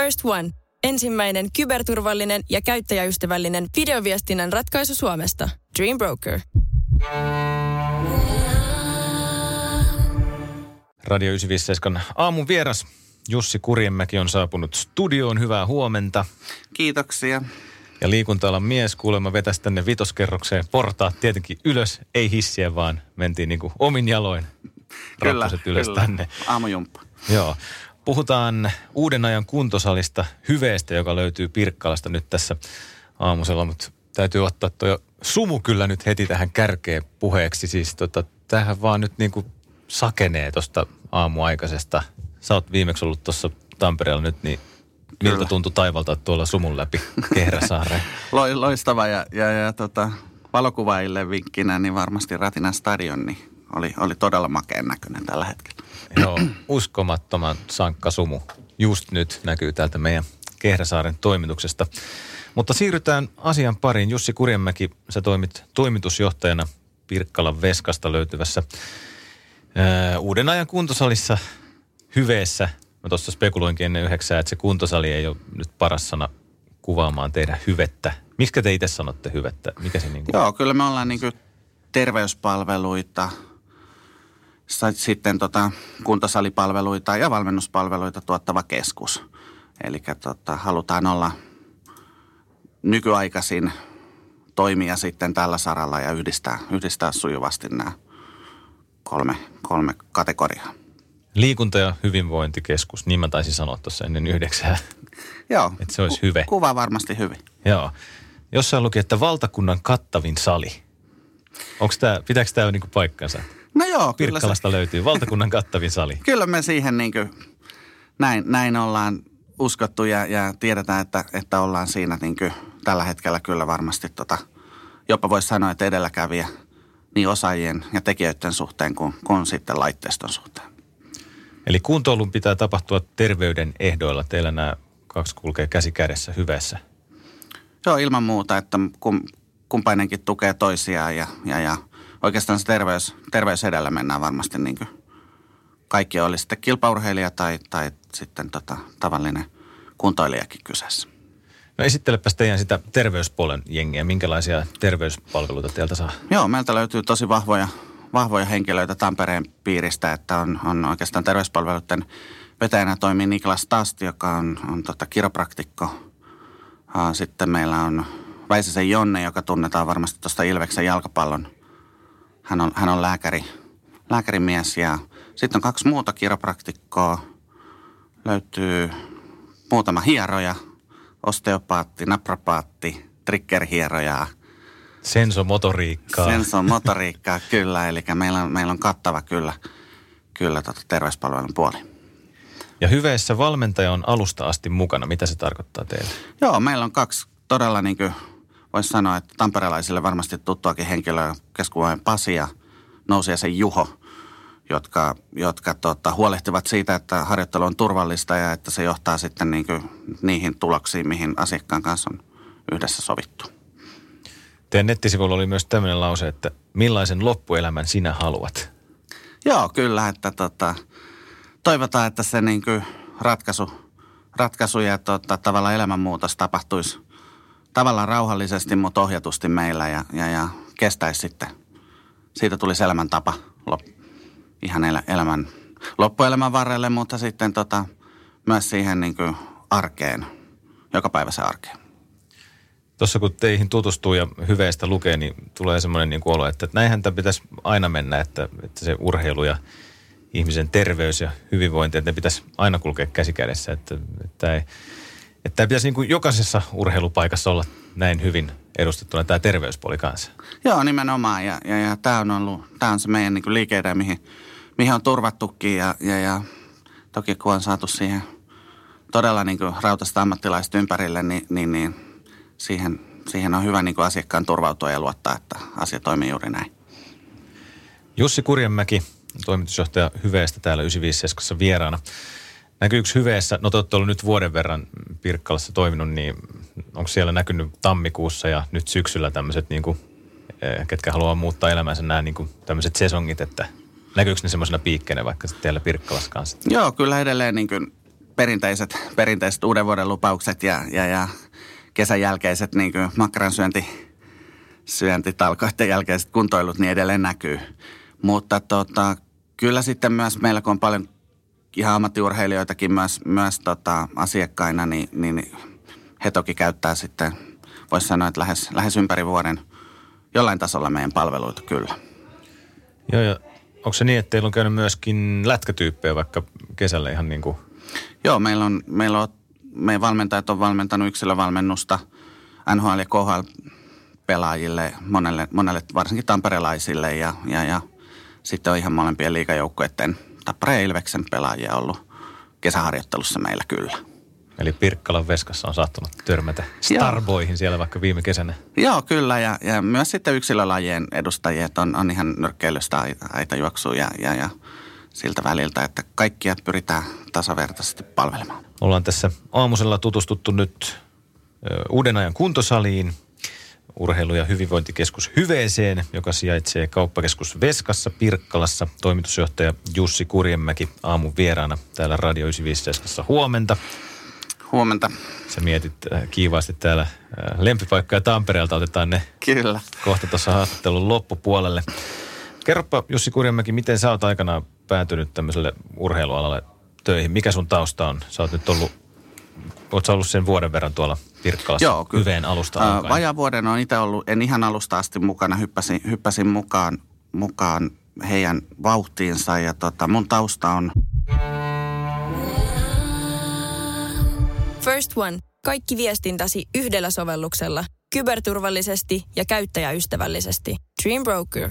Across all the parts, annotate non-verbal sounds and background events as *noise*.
First One. Ensimmäinen kyberturvallinen ja käyttäjäystävällinen videoviestinnän ratkaisu Suomesta. Dream Broker. Radio 957 aamun vieras Jussi Kurjenmäki on saapunut studioon. Hyvää huomenta. Kiitoksia. Ja liikunta mies kuulemma vetäisi tänne vitoskerrokseen portaat tietenkin ylös, ei hissiä, vaan mentiin niin kuin omin jaloin. Kyllä, ylös kyllä. tänne. Aamujumppa. Joo. Puhutaan uuden ajan kuntosalista hyveestä, joka löytyy Pirkkalasta nyt tässä aamusella, mutta täytyy ottaa tuo sumu kyllä nyt heti tähän kärkeen puheeksi. Siis tota, tähän vaan nyt niin kuin sakenee tuosta aamuaikaisesta. Sä oot viimeksi ollut tuossa Tampereella nyt, niin miltä Kyllä. tuntui taivaltaa tuolla sumun läpi Kehräsaareen? *laughs* Loi, loistava ja, ja, ja tota, valokuvaajille vinkkinä, niin varmasti Ratinan stadion niin oli, oli todella makeen näköinen tällä hetkellä. Joo, uskomattoman sankka sumu. Just nyt näkyy täältä meidän Kehräsaaren toimituksesta. Mutta siirrytään asian pariin. Jussi Kurjenmäki, sä toimit toimitusjohtajana Pirkkalan Veskasta löytyvässä ää, uuden ajan kuntosalissa hyveessä. Mä tuossa spekuloinkin ennen yhdeksää, että se kuntosali ei ole nyt paras sana kuvaamaan teidän hyvettä. Miksi te itse sanotte hyvettä? Mikä se niin kuin... Joo, kyllä me ollaan niin terveyspalveluita, sa- sitten tota, kuntosalipalveluita ja valmennuspalveluita tuottava keskus. Eli tota, halutaan olla nykyaikaisin toimia sitten tällä saralla ja yhdistää, yhdistää sujuvasti nämä kolme, kolme kategoriaa. Liikunta- ja hyvinvointikeskus, niin mä taisin sanoa tuossa ennen yhdeksää. *laughs* Joo. Että se olisi hyve. Kuva varmasti hyvin. Joo. Jossain luki, että valtakunnan kattavin sali. Onko tämä, pitääkö tämä niinku paikkansa? No joo, kyllä, se, Pirkkalasta löytyy valtakunnan kattavin sali. *laughs* kyllä me siihen niin kuin, näin, näin ollaan uskottu ja, ja tiedetään, että, että ollaan siinä niin kuin, tällä hetkellä kyllä varmasti tota, jopa voisi sanoa, että edelläkävijä niin osaajien ja tekijöiden suhteen kuin, kuin sitten laitteiston suhteen. Eli kuntoilun pitää tapahtua terveyden ehdoilla. Teillä nämä kaksi kulkee käsi kädessä hyvässä. Joo, ilman muuta, että kum, kumpainenkin tukee toisiaan ja, ja, ja oikeastaan se terveys, terveys edellä mennään varmasti niin kuin kaikki oli sitten kilpaurheilija tai, tai sitten tota, tavallinen kuntoilijakin kyseessä. No esittelepäs teidän sitä terveyspuolen jengiä. Minkälaisia terveyspalveluita teiltä saa? Joo, meiltä löytyy tosi vahvoja, vahvoja henkilöitä Tampereen piiristä, että on, on oikeastaan terveyspalveluiden vetäjänä toimii Niklas Tast, joka on, on tota kiropraktikko. Sitten meillä on Väisäsen Jonne, joka tunnetaan varmasti tuosta Ilveksen jalkapallon. Hän on, hän on lääkäri, lääkärimies ja sitten on kaksi muuta kiropraktikkoa. Löytyy muutama hieroja, osteopaatti, naprapaatti, triggerhieroja – Sensomotoriikkaa. Senson motoriikkaa, *laughs* kyllä. Eli meillä on, meillä on kattava kyllä, kyllä tota terveyspalvelun puoli. Ja hyveessä valmentaja on alusta asti mukana. Mitä se tarkoittaa teille? Joo, meillä on kaksi todella niin kuin voisi sanoa, että tamperelaisille varmasti tuttuakin henkilöä, keskuvainen Pasi ja Nousiaisen Juho, jotka, jotka tota, huolehtivat siitä, että harjoittelu on turvallista ja että se johtaa sitten niin kuin niihin tuloksiin, mihin asiakkaan kanssa on yhdessä sovittu. Teidän nettisivuilla oli myös tämmöinen lause, että millaisen loppuelämän sinä haluat? Joo, kyllä, että tota, toivotaan, että se niin kuin ratkaisu, ratkaisu ja tota, tavallaan elämänmuutos tapahtuisi tavallaan rauhallisesti, mutta ohjatusti meillä ja, ja, ja kestäisi sitten. Siitä tulisi elämäntapa lop, ihan elä, elämän, loppuelämän varrelle, mutta sitten tota, myös siihen niin kuin arkeen, joka päivä se arkeen. Tuossa kun teihin tutustuu ja hyveistä lukee, niin tulee semmoinen niin olo, että näinhän tämä pitäisi aina mennä, että, että se urheilu ja ihmisen terveys ja hyvinvointi, että ne pitäisi aina kulkea käsi kädessä. Että, että, ei, että tämä pitäisi niin kuin jokaisessa urheilupaikassa olla näin hyvin edustettuna tämä terveyspuoli kanssa. Joo, nimenomaan. Ja, ja, ja tämä on ollut, tämä on se meidän niin liikeidea, mihin, mihin on turvattukin. Ja, ja, ja toki kun on saatu siihen todella niin kuin rautasta ammattilaiset ympärille, niin, niin, niin siihen, siihen on hyvä niin kuin asiakkaan turvautua ja luottaa, että asia toimii juuri näin. Jussi Kurjenmäki, toimitusjohtaja Hyveestä täällä 957 vieraana. Näkyykö Hyveessä, no te olette ollut nyt vuoden verran Pirkkalassa toiminut, niin onko siellä näkynyt tammikuussa ja nyt syksyllä tämmöiset, niin kuin, eh, ketkä haluaa muuttaa elämänsä, nämä niin kuin, tämmöiset sesongit, että näkyykö ne semmoisena piikkeinä vaikka teillä Pirkkalassa kanssa? Joo, kyllä edelleen niin kuin perinteiset, perinteiset uuden vuoden lupaukset ja, ja, ja kesän jälkeiset niin makkaran syönti, syöntitalkoiden jälkeiset kuntoilut niin edelleen näkyy. Mutta tota, kyllä sitten myös meillä, kun on paljon ihan ammattiurheilijoitakin myös, myös tota, asiakkaina, niin, niin he toki käyttää sitten, voisi sanoa, että lähes, lähes ympäri vuoden jollain tasolla meidän palveluita kyllä. Joo, ja onko se niin, että teillä on käynyt myöskin lätkätyyppejä vaikka kesällä ihan niin kuin? Joo, meillä on, meillä on, meidän valmentajat on valmentanut yksilövalmennusta NHL ja KHL pelaajille, monelle, monelle varsinkin tamperelaisille ja, ja, ja sitten on ihan molempien liikajoukkueiden Tappara ja Ilveksen pelaajia ollut kesäharjoittelussa meillä kyllä. Eli Pirkkalan veskassa on saattanut törmätä starboihin siellä vaikka viime kesänä. Joo, kyllä. Ja, ja myös sitten yksilölajien edustajia, että on, on ihan nyrkkeilystä aita juoksua ja, ja, ja siltä väliltä, että kaikkia pyritään tasavertaisesti palvelemaan. Ollaan tässä aamusella tutustuttu nyt uuden ajan kuntosaliin, urheilu- ja hyvinvointikeskus Hyveeseen, joka sijaitsee kauppakeskus Veskassa Pirkkalassa. Toimitusjohtaja Jussi Kurjemäki aamun vieraana täällä Radio 957 huomenta. Huomenta. Sä mietit äh, kiivaasti täällä äh, lempipaikkoja Tampereelta, otetaan ne Kyllä. kohta tuossa haastattelun loppupuolelle. Kerropa Jussi Kurjemäki, miten sä oot aikanaan päätynyt tämmöiselle urheilualalle töihin? Mikä sun tausta on? Sä oot nyt ollut, sä ollut sen vuoden verran tuolla Pirkkalassa Joo, kyllä. hyveen alusta alkaen? Vajaa vuoden on itse ollut, en ihan alusta asti mukana, hyppäsin, hyppäsin mukaan, mukaan heidän vauhtiinsa ja tota, mun tausta on First One. Kaikki viestintäsi yhdellä sovelluksella. Kyberturvallisesti ja käyttäjäystävällisesti. Dream Broker.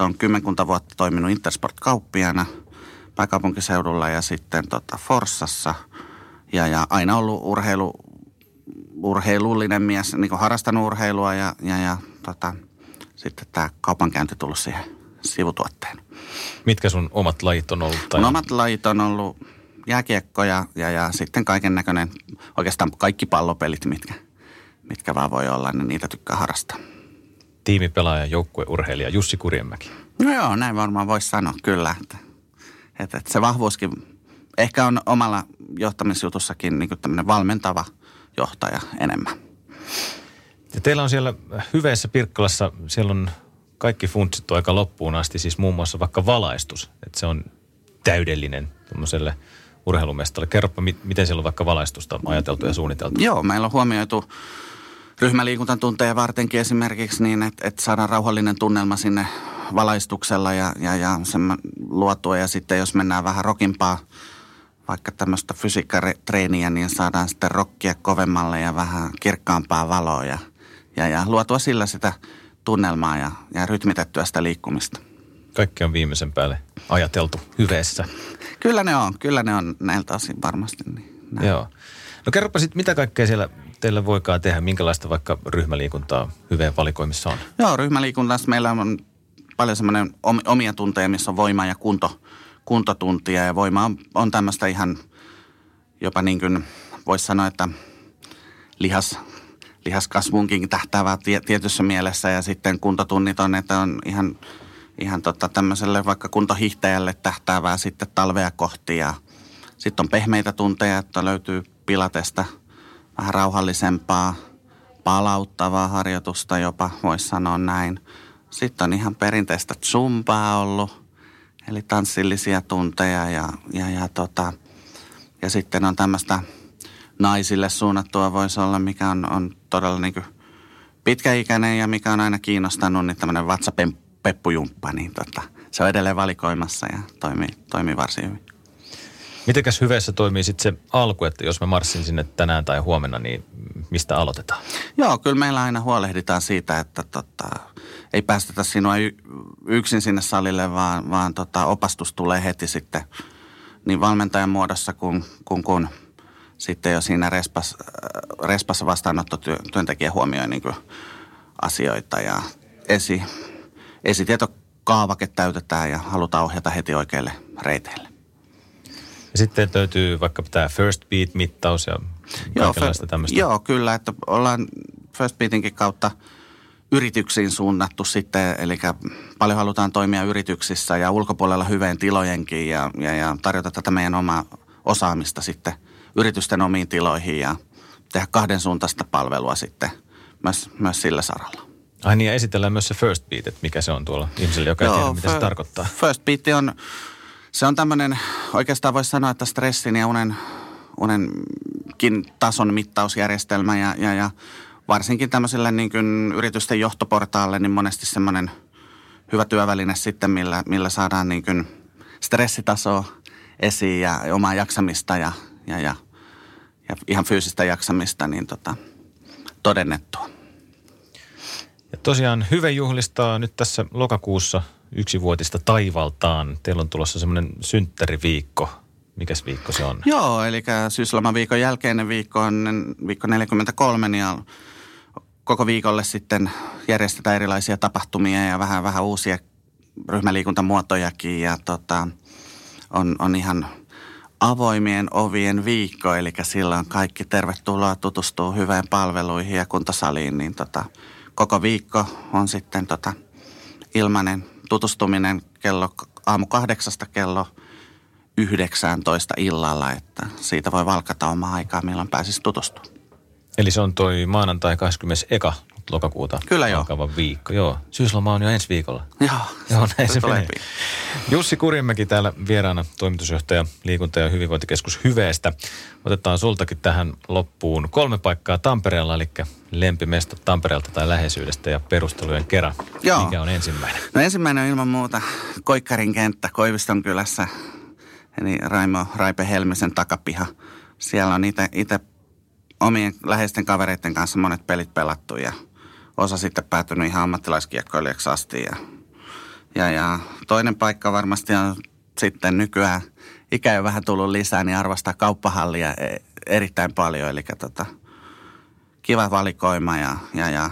on kymmenkunta vuotta toiminut Intersport-kauppiana pääkaupunkiseudulla ja sitten tota Forssassa. Ja, ja aina ollut urheilu, urheilullinen mies, niin kuin harrastanut urheilua ja, ja, ja tota, sitten tämä kaupankäynti tullut siihen sivutuotteen. Mitkä sun omat lajit on ollut? Tai... Mun omat lajit on ollut jääkiekko ja, ja, ja sitten kaiken näköinen, oikeastaan kaikki pallopelit, mitkä, mitkä vaan voi olla, niin niitä tykkää harrastaa. Tiimipelaaja, joukkueurheilija Jussi Kurjenmäki. No joo, näin varmaan voisi sanoa kyllä, että, että, että se vahvuuskin ehkä on omalla johtamisjutussakin niin tämmöinen valmentava johtaja enemmän. Ja teillä on siellä hyveessä Pirkkalassa, siellä on kaikki funtsittu aika loppuun asti, siis muun muassa vaikka valaistus, että se on täydellinen tuommoiselle urheilumestalle. Kerropa, miten siellä on vaikka valaistusta ajateltu ja suunniteltu? Joo, meillä on huomioitu ryhmäliikuntatunteja vartenkin esimerkiksi niin, että, että saadaan rauhallinen tunnelma sinne valaistuksella ja, ja, ja sen luotua. Ja sitten jos mennään vähän rokimpaa, vaikka tämmöistä fysiikkatreeniä, niin saadaan sitten rokkia kovemmalle ja vähän kirkkaampaa valoa ja, ja, ja luotua sillä sitä tunnelmaa ja, ja rytmitettyä sitä liikkumista. Kaikki on viimeisen päälle ajateltu hyveessä. Kyllä ne on, kyllä ne on näiltä osin varmasti. Niin näin. Joo. No kerropa sitten, mitä kaikkea siellä teillä voikaan tehdä? Minkälaista vaikka ryhmäliikuntaa hyveen valikoimissa on? Joo, ryhmäliikunnassa meillä on paljon semmoinen omia tunteja, missä on voima ja kunto, kuntotuntia. Ja voima on, on tämmöistä ihan jopa niin kuin voisi sanoa, että lihas, lihaskasvuunkin tähtäävää tietyssä mielessä. Ja sitten kuntotunnit on, että on ihan, ihan tota tämmöiselle vaikka kuntohiihtäjälle tähtäävää sitten talvea kohti. Ja sitten on pehmeitä tunteja, että löytyy pilatesta vähän rauhallisempaa, palauttavaa harjoitusta jopa, voisi sanoa näin. Sitten on ihan perinteistä zumpaa ollut, eli tanssillisia tunteja ja, ja, ja, tota, ja sitten on tämmöistä naisille suunnattua voisi olla, mikä on, on todella niin kuin pitkäikäinen ja mikä on aina kiinnostanut, niin tämmöinen vatsapeppujumppa, niin tota, se on edelleen valikoimassa ja toimii, toimii varsin hyvin. Mitenkäs hyveessä toimii sitten se alku, että jos mä marssin sinne tänään tai huomenna, niin mistä aloitetaan? Joo, kyllä meillä aina huolehditaan siitä, että tota, ei päästetä sinua yksin sinne salille, vaan, vaan tota, opastus tulee heti sitten niin valmentajan muodossa kuin, kuin, kuin sitten jo siinä respas, äh, respassa vastaanottotyöntekijä huomioi niin asioita ja esi, esitietokaavake täytetään ja halutaan ohjata heti oikeille reiteille. Ja sitten löytyy vaikka tämä First Beat-mittaus ja kaikenlaista tämmöistä. Joo, kyllä, että ollaan First Beatinkin kautta yrityksiin suunnattu sitten, eli paljon halutaan toimia yrityksissä ja ulkopuolella hyveen tilojenkin ja, ja, ja tarjota tätä meidän omaa osaamista sitten yritysten omiin tiloihin ja tehdä kahden suuntaista palvelua sitten myös, myös sillä saralla. Ai niin, ja esitellään myös se First Beat, että mikä se on tuolla ihmiselle, joka Joo, ei tiedä, mitä f- se tarkoittaa. First Beat on, se on tämmöinen, oikeastaan voisi sanoa, että stressin ja unen, unenkin tason mittausjärjestelmä ja, ja, ja varsinkin tämmöiselle niin kuin yritysten johtoportaalle niin monesti semmoinen hyvä työväline sitten, millä, millä saadaan niin kuin stressitasoa esiin ja omaa jaksamista ja, ja, ja, ja ihan fyysistä jaksamista niin tota, todennettua. Ja tosiaan hyvä juhlistaa nyt tässä lokakuussa yksivuotista taivaltaan. Teillä on tulossa semmoinen synttäriviikko. Mikäs viikko se on? Joo, eli syyslomaviikon jälkeinen viikko on viikko 43, niin koko viikolle sitten järjestetään erilaisia tapahtumia ja vähän, vähän uusia ryhmäliikuntamuotojakin ja tota, on, on ihan avoimien ovien viikko, eli silloin kaikki tervetuloa tutustuu hyvään palveluihin ja kuntosaliin, niin tota, koko viikko on sitten tota, ilmainen tutustuminen kello aamu kahdeksasta kello 19 illalla, että siitä voi valkata omaa aikaa, milloin pääsisi tutustumaan. Eli se on toi maanantai 21. lokakuuta Kyllä joo. alkava viikko. Joo, syysloma on jo ensi viikolla. Joo, *laughs* joo näin se, se menee. Jussi Kurjemäki täällä vieraana, toimitusjohtaja liikunta- ja hyvinvointikeskus Hyveestä. Otetaan sultakin tähän loppuun kolme paikkaa Tampereella, eli lempimesta Tampereelta tai läheisyydestä ja perustelujen kerran. Joo. Mikä on ensimmäinen? No ensimmäinen on ilman muuta Koikkarin kenttä Koiviston kylässä, eli Raimo Raipe Helmisen takapiha. Siellä on itse omien läheisten kavereiden kanssa monet pelit pelattu ja osa sitten päätynyt ihan ammattilaiskiekkoilijaksi asti. Ja, ja, ja toinen paikka varmasti on sitten nykyään ikä jo vähän tullut lisää, niin arvostaa kauppahallia e, erittäin paljon. Eli tota, kiva valikoima ja, ja, ja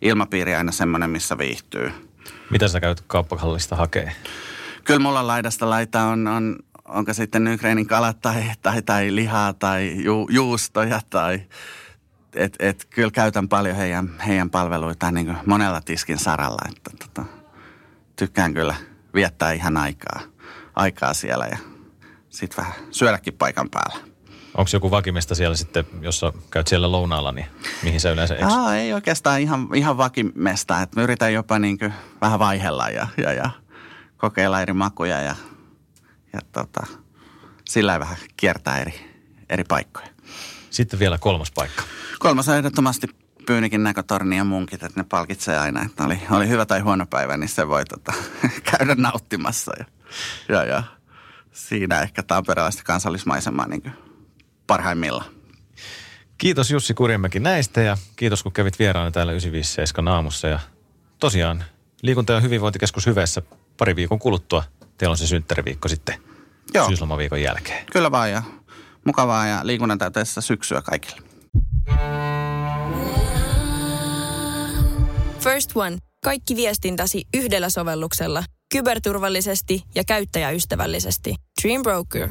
ilmapiiri aina semmoinen, missä viihtyy. Mitä sä käyt kauppahallista hakee? Kyllä mulla laidasta laita on, on onko sitten Nygreenin kalat tai, tai, tai lihaa tai ju, juustoja tai et, et, kyllä käytän paljon heidän, heidän palveluitaan niin monella tiskin saralla. Että, tota, tykkään kyllä viettää ihan aikaa, aikaa siellä ja sitten vähän syödäkin paikan päällä. Onko joku vakimesta siellä sitten, jos käyt siellä lounaalla, niin mihin sä yleensä eksyt? Aa, ei oikeastaan ihan, ihan vakimesta. Että mä yritän jopa niin kuin vähän vaihella ja, ja, ja kokeilla eri makuja ja ja tota, sillä vähän kiertää eri, eri paikkoja. Sitten vielä kolmas paikka. Kolmas on ehdottomasti Pyynikin näkötorni ja munkit, että ne palkitsee aina, että oli, oli hyvä tai huono päivä, niin se voi tota, *laughs* käydä nauttimassa. Ja, ja, ja siinä ehkä tamperelaista kansallismaisemaa niin parhaimmillaan. Kiitos Jussi Kurjemäki näistä ja kiitos kun kävit vieraana täällä 957 aamussa. Ja tosiaan liikunta- ja hyvinvointikeskus Hyveessä pari viikon kuluttua teillä on se synttäriviikko sitten Joo. syyslomaviikon jälkeen. Kyllä vaan ja mukavaa ja liikunnan täyteessä syksyä kaikille. First One. Kaikki viestintäsi yhdellä sovelluksella. Kyberturvallisesti ja käyttäjäystävällisesti. Dream Broker.